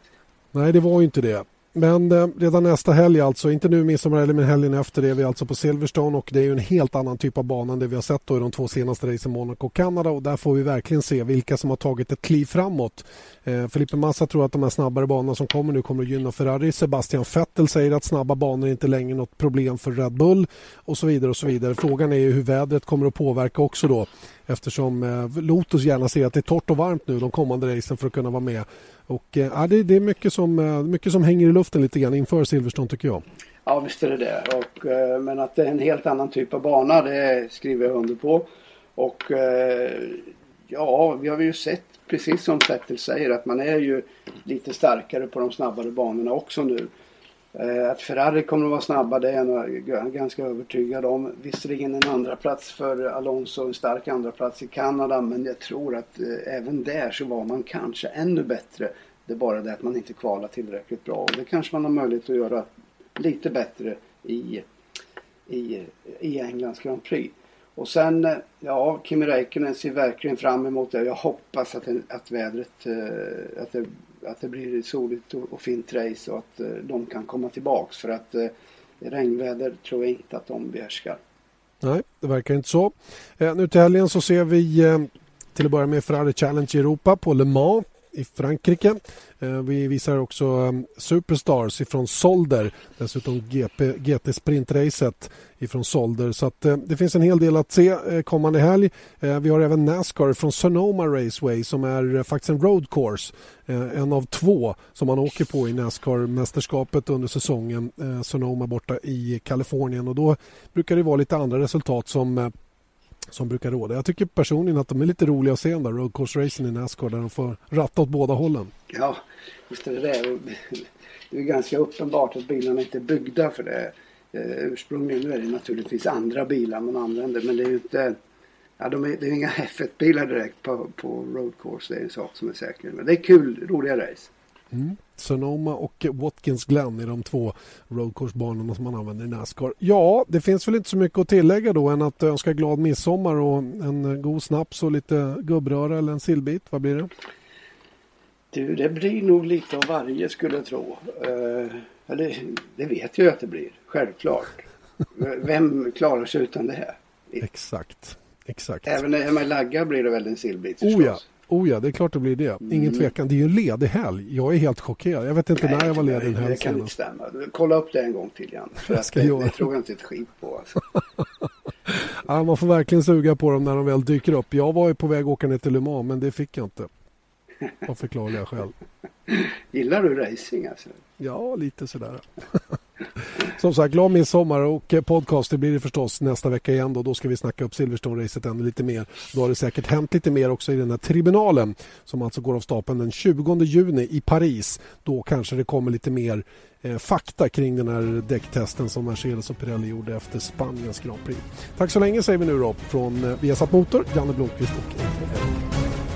Nej, det var ju inte det. Men eh, redan nästa helg alltså, inte nu midsommarhelgen men helgen efter det är vi alltså på Silverstone och det är ju en helt annan typ av bana än det vi har sett då i de två senaste racen Monaco och Kanada och där får vi verkligen se vilka som har tagit ett kliv framåt. Eh, Felipe Massa tror att de här snabbare banorna som kommer nu kommer att gynna Ferrari. Sebastian Vettel säger att snabba banor är inte längre något problem för Red Bull och så vidare och så vidare. Frågan är ju hur vädret kommer att påverka också då eftersom eh, Lotus gärna ser att det är torrt och varmt nu de kommande racen för att kunna vara med. Och, eh, det, det är mycket som, eh, mycket som hänger i luften lite grann inför Silverstone tycker jag. Ja visst är det det. Och, eh, men att det är en helt annan typ av bana det skriver jag under på. Och eh, ja, vi har ju sett precis som Fettel säger att man är ju lite starkare på de snabbare banorna också nu. Eh, att Ferrari kommer att vara snabba det är jag ganska övertygad om. Visserligen en andra plats för Alonso, en stark andra plats i Kanada men jag tror att eh, även där så var man kanske ännu bättre. Det är bara det att man inte kvalar tillräckligt bra och det kanske man har möjlighet att göra lite bättre i, i, i Englands Grand Prix. Och sen, eh, ja, Kimi Räikkönen ser verkligen fram emot det. Jag hoppas att, det, att vädret, att det, att det blir soligt och, och fint race och att eh, de kan komma tillbaks. För att eh, regnväder tror jag inte att de behärskar. Nej, det verkar inte så. Eh, nu till helgen så ser vi eh, till att börja med Ferrari Challenge i Europa på Le Mans i Frankrike. Eh, vi visar också ehm, Superstars ifrån Solder. Dessutom GP, GT Sprintracet ifrån Solder. Så att, eh, det finns en hel del att se eh, kommande helg. Vi har även Nascar från Sonoma Raceway som är faktiskt en road course. En av två som man åker på i Nascar-mästerskapet under säsongen. Sonoma borta i Kalifornien och då brukar det vara lite andra resultat som som brukar råda. Jag tycker personligen att de är lite roliga att se den där road course racen i Nascar där de får ratta åt båda hållen. Ja, visst är det det. Det är ganska uppenbart att bilarna inte är byggda för det. Eh, ursprungligen är det naturligtvis andra bilar man använder men det är ju inte Ja, de är, det är inga F1-bilar direkt på, på road course. Det är en sak som är säker. Men det är kul, roliga race. Mm. Sonoma och Watkins Glen är de två roadcourse-banorna som man använder i Nascar. Ja, det finns väl inte så mycket att tillägga då än att önska glad midsommar och en god snaps och lite gubbröra eller en sillbit. Vad blir det? Du, det blir nog lite av varje skulle jag tro. Uh, eller, det vet jag att det blir, självklart. Vem klarar sig utan det här? Exakt. Exakt. Även när man laggar blir det väl en sillbit Oh ja, Oh ja, det är klart det blir det. Ingen mm. tvekan. Det är ju en ledig helg. Jag är helt chockerad. Jag vet inte nej, när jag var ledig en helg Det kan inte stämma. Kolla upp det en gång till Jan. För att det, det tror jag inte ett skit på. Alltså. ja, man får verkligen suga på dem när de väl dyker upp. Jag var ju på väg att åka ner till Le Mans, men det fick jag inte. Av förklarliga skäl. Gillar du racing alltså? Ja, lite sådär. Som sagt, glad midsommar och eh, podcast det blir det förstås nästa vecka igen. Då, då ska vi snacka upp Silverstone-racet ännu lite mer. Då har det säkert hänt lite mer också i den här tribunalen som alltså går av stapeln den 20 juni i Paris. Då kanske det kommer lite mer eh, fakta kring den här däcktesten som Mercedes och Pirelli gjorde efter Spaniens Grand Prix. Tack så länge säger vi nu då från eh, Viasat Motor, Janne Blomqvist och Erik